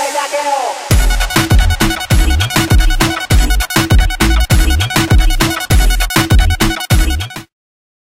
回だけの